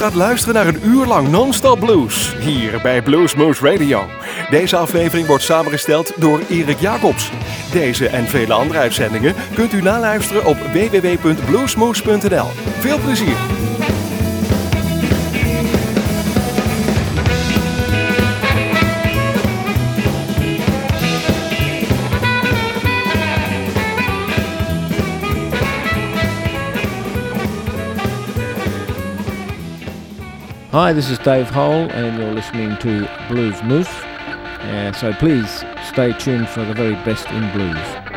gaat luisteren naar een uur lang non-stop blues. Hier bij Bluesmoose Radio. Deze aflevering wordt samengesteld door Erik Jacobs. Deze en vele andere uitzendingen kunt u naluisteren op www.bluesmoose.nl. Veel plezier! Hi, this is Dave Hole, and you're listening to Blues Moose. Uh, so please stay tuned for the very best in blues.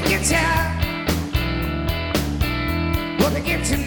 guitar. Well, get guitar.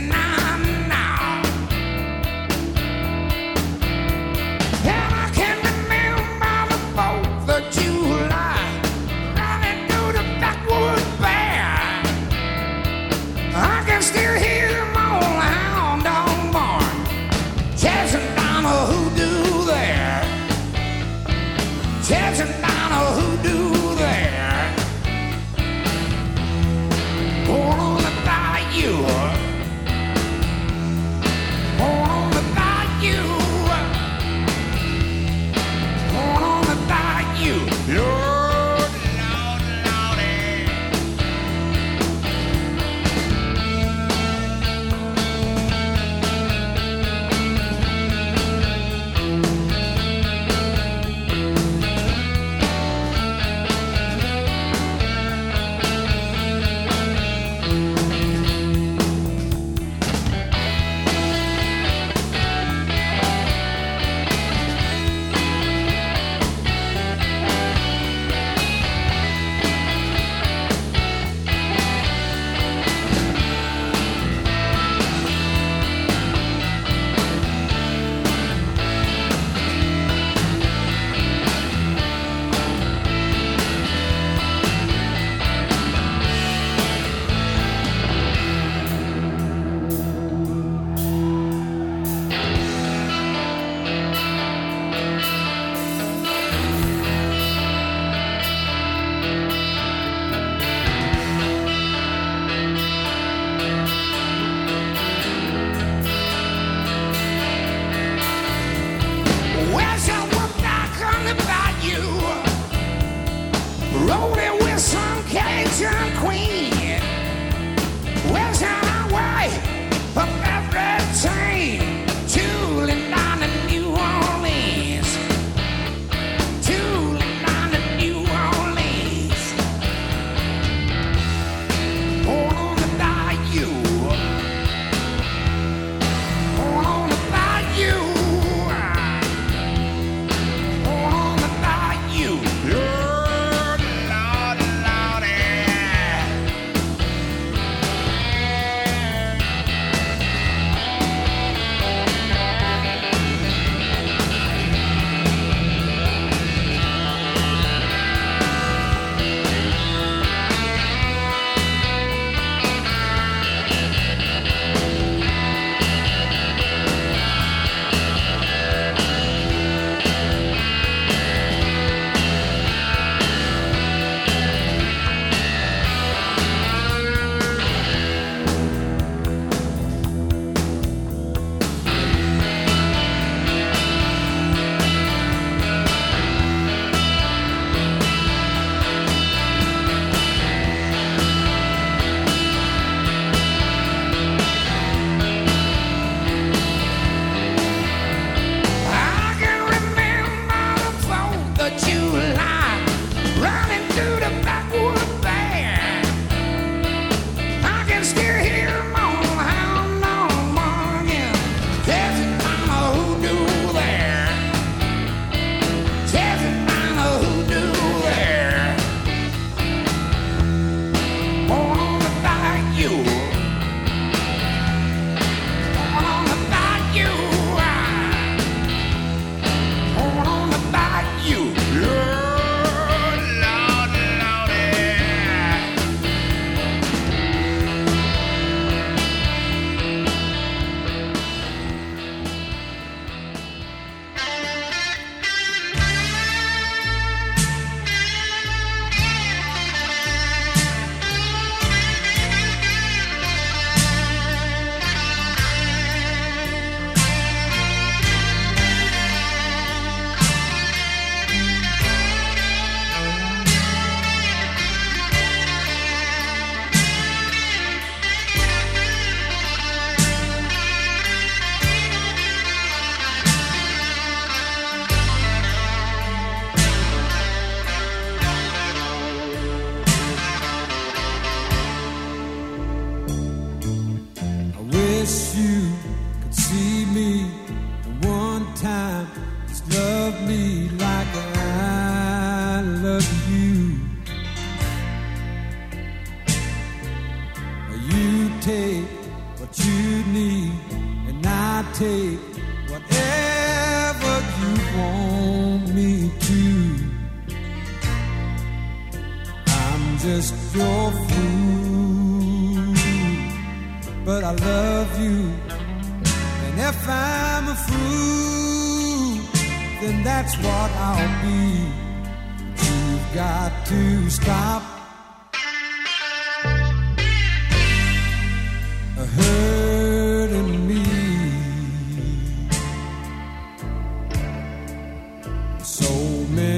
Baby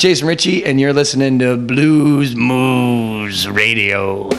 Jason Ritchie, and you're listening to Blues Moose Radio.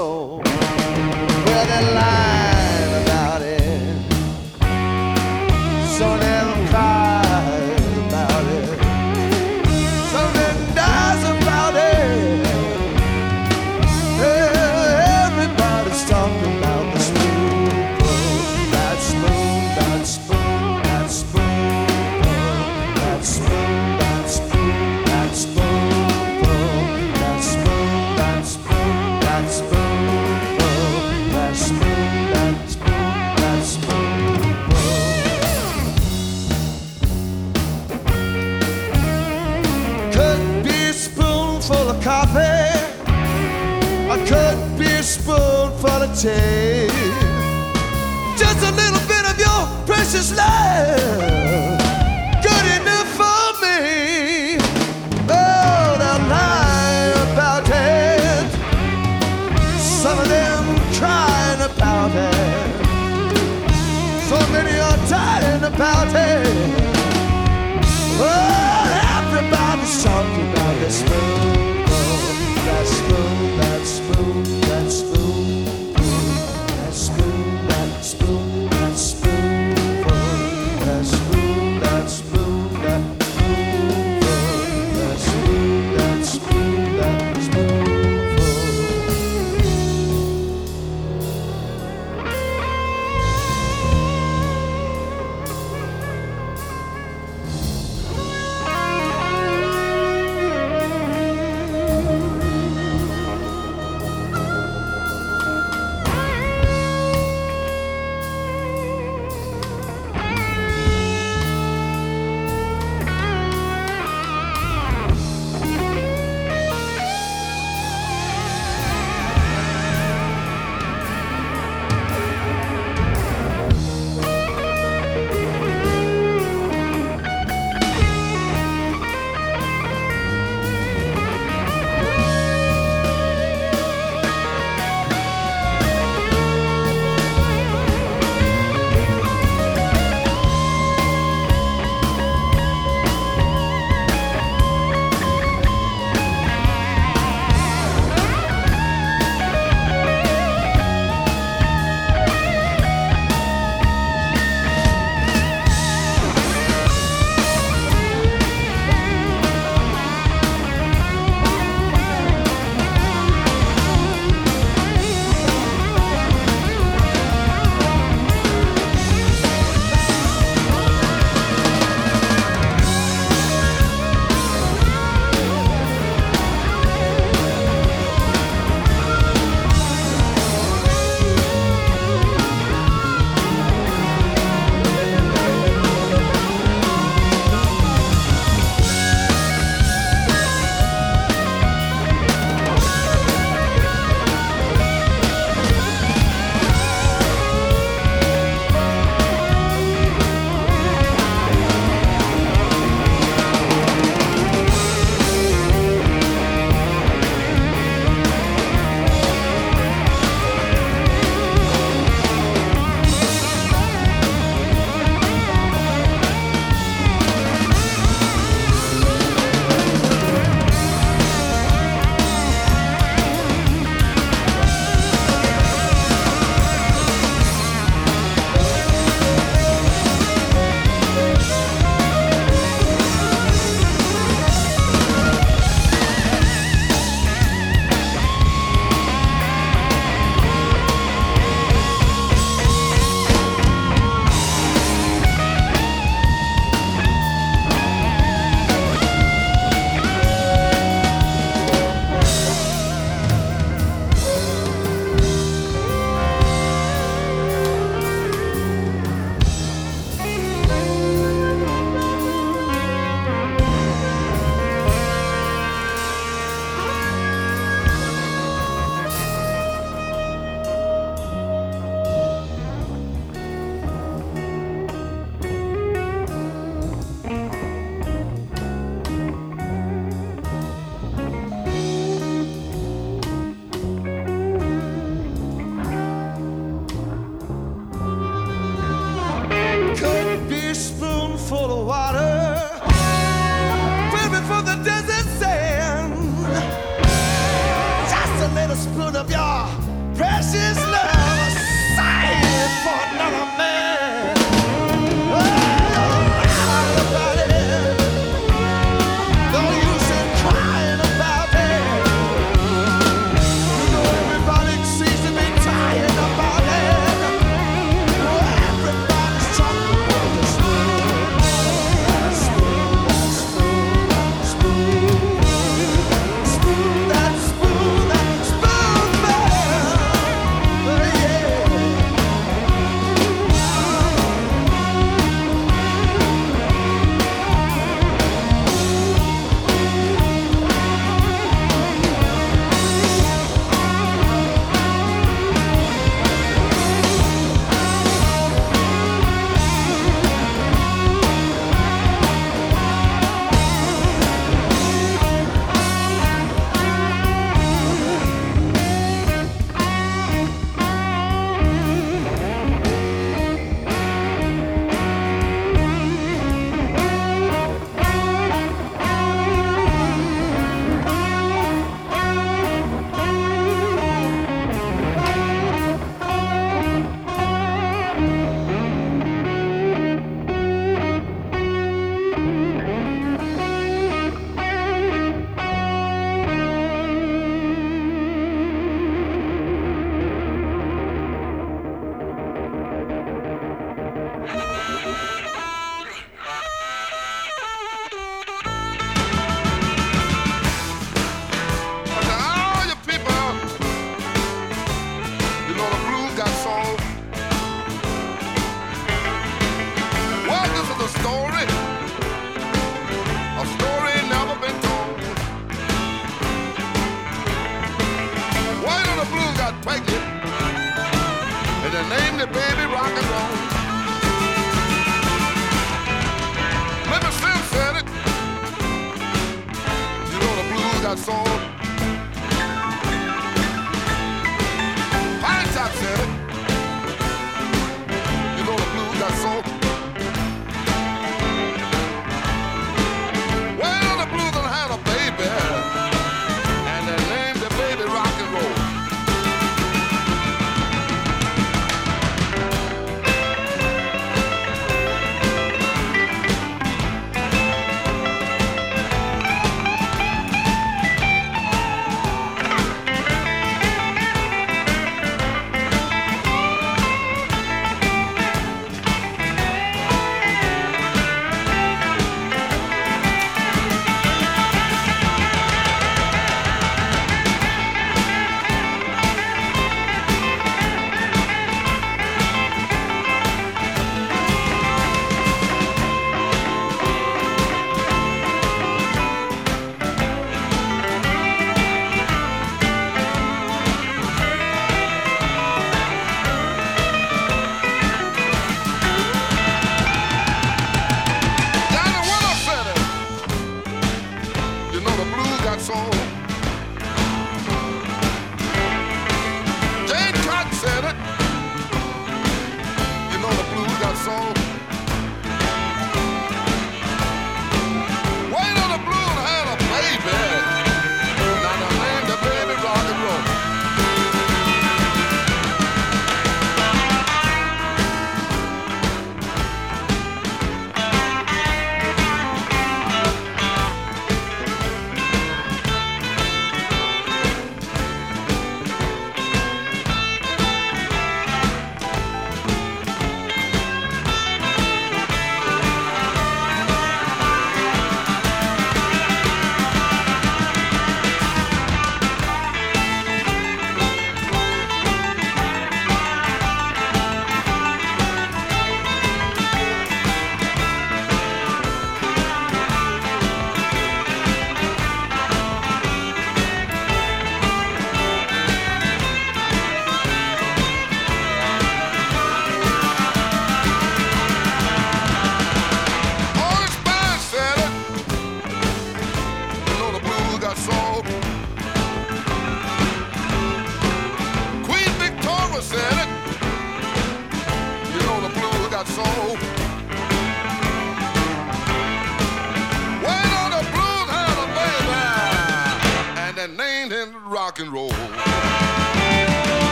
Soul.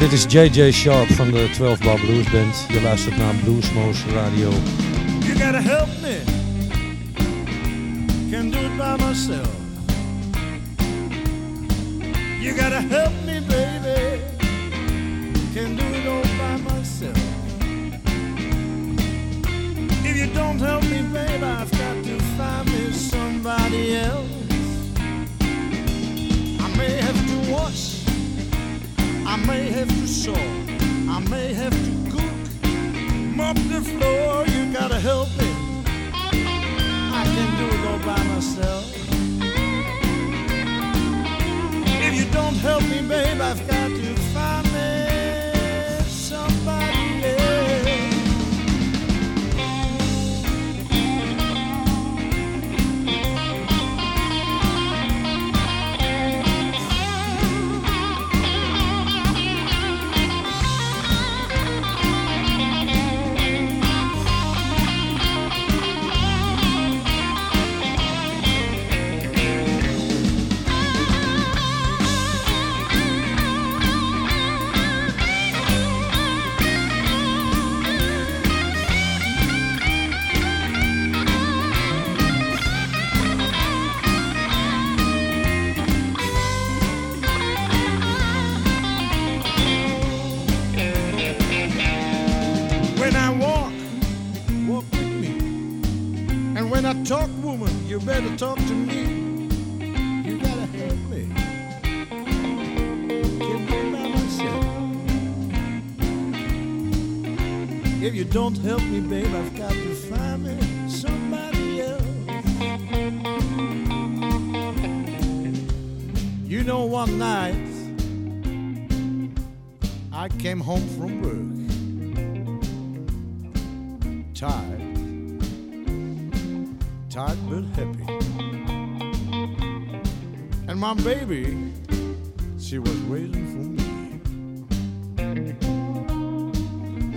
Dit is JJ Sharp van de 12 Bar Blues Band. Je luistert naar Bluesmoose Radio. You gotta help me. Can't do it by myself. You gotta help me, baby. Can't do it all by myself. If you don't help me, baby, I've got to find me somebody else. May have to sew. I may have to cook. Mop the floor. You gotta help me. I can't do it all by myself. If you don't help me, babe, I've got to better talk to me. You gotta help me. Can't do by myself. If you don't help me, babe, I've got to find me somebody else. You know, one night I came home from work tired, tired but happy. And my baby, she was waiting for me.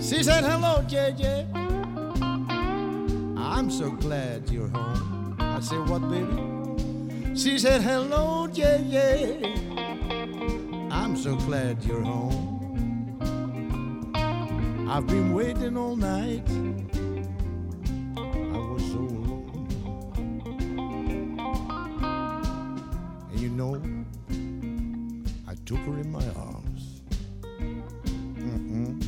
She said, Hello, JJ. I'm so glad you're home. I said, What, baby? She said, Hello, JJ. I'm so glad you're home. I've been waiting all night. Took her in my arms. Mhm.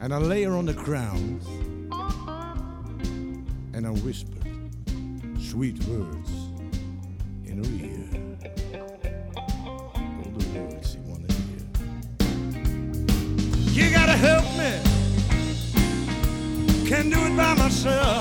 And I lay her on the ground. And I whispered sweet words in her ear. All the words she wanted to hear. You gotta help me. Can't do it by myself.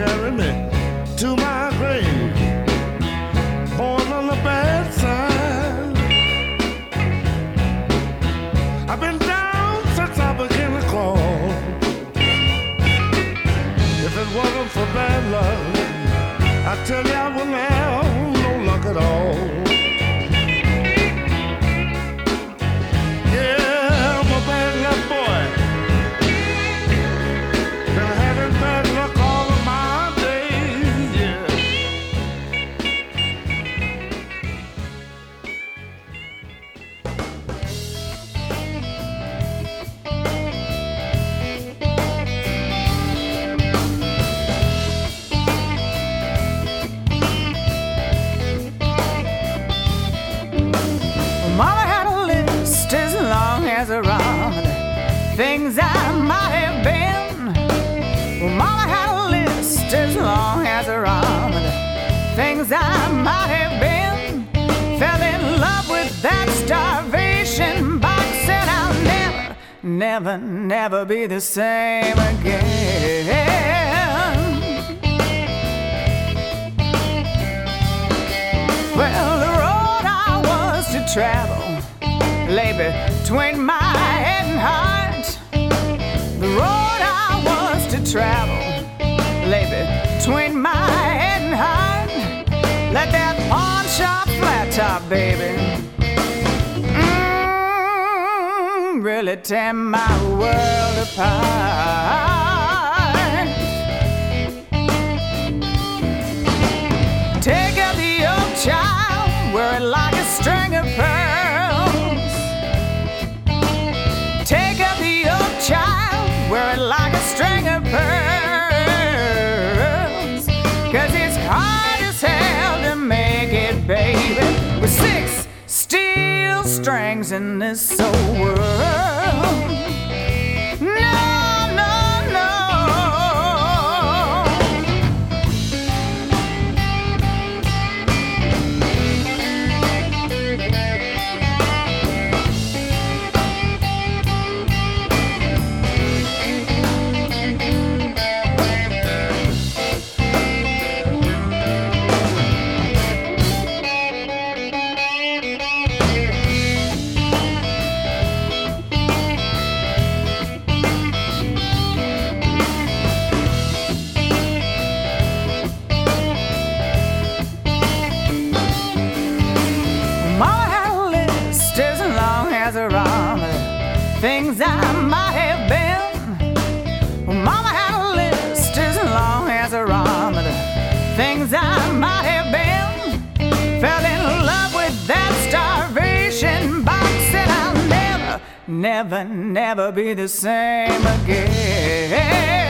Carry me to my grave. Born on the bad side. I've been down since I began to crawl. If it wasn't for bad luck, I tell you I wouldn't have no luck at all. Things I might have been. Well, Mama had a list as long as arm the things I might have been. Fell in love with that starvation box, said I'll never, never, never be the same again. Well, the road I was to travel lay between my and. The road I was to travel lay between my head and heart. Let that pawn shop flat top, baby, mm, really tear my world apart. Take out the young child, wear it like a string this old world. Things I might have been. Mama had a list as long as of the things I might have been. Fell in love with that starvation box, said I'll never, never, never be the same again.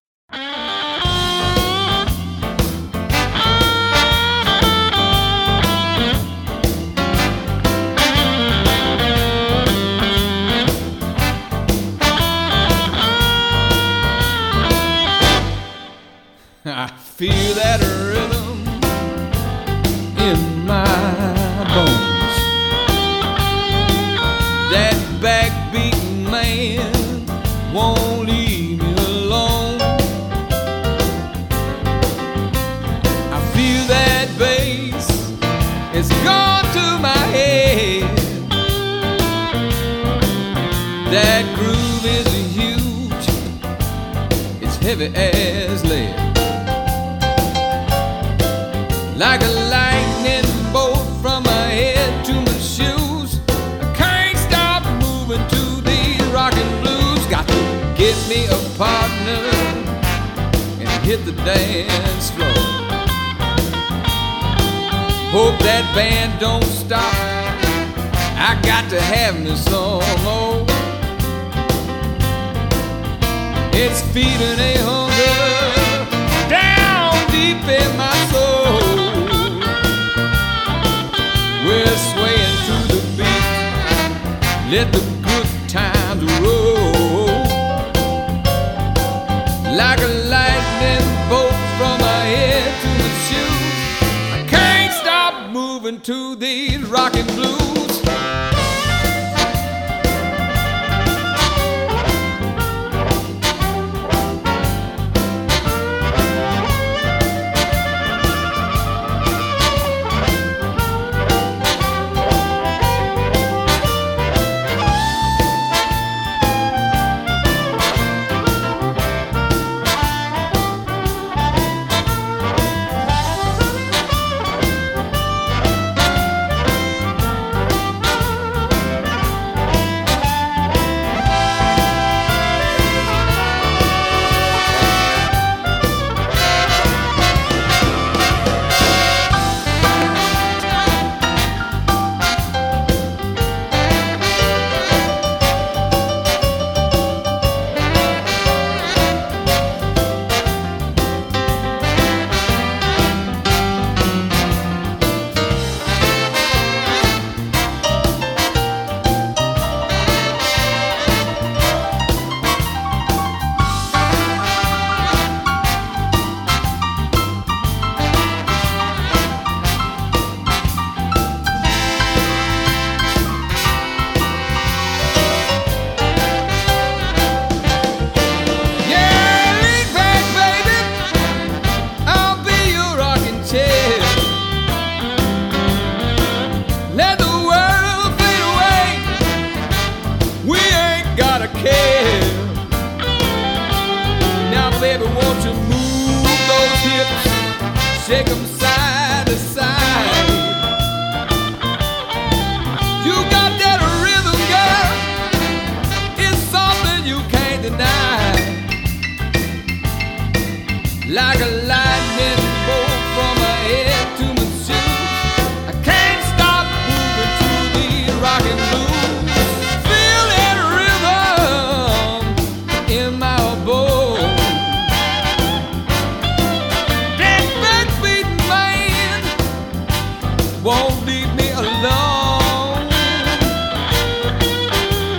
won't leave me alone.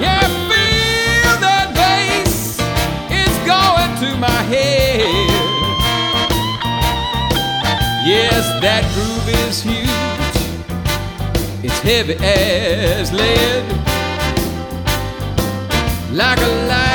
Yeah, feel that bass is going to my head. Yes, that groove is huge. It's heavy as lead, like a light.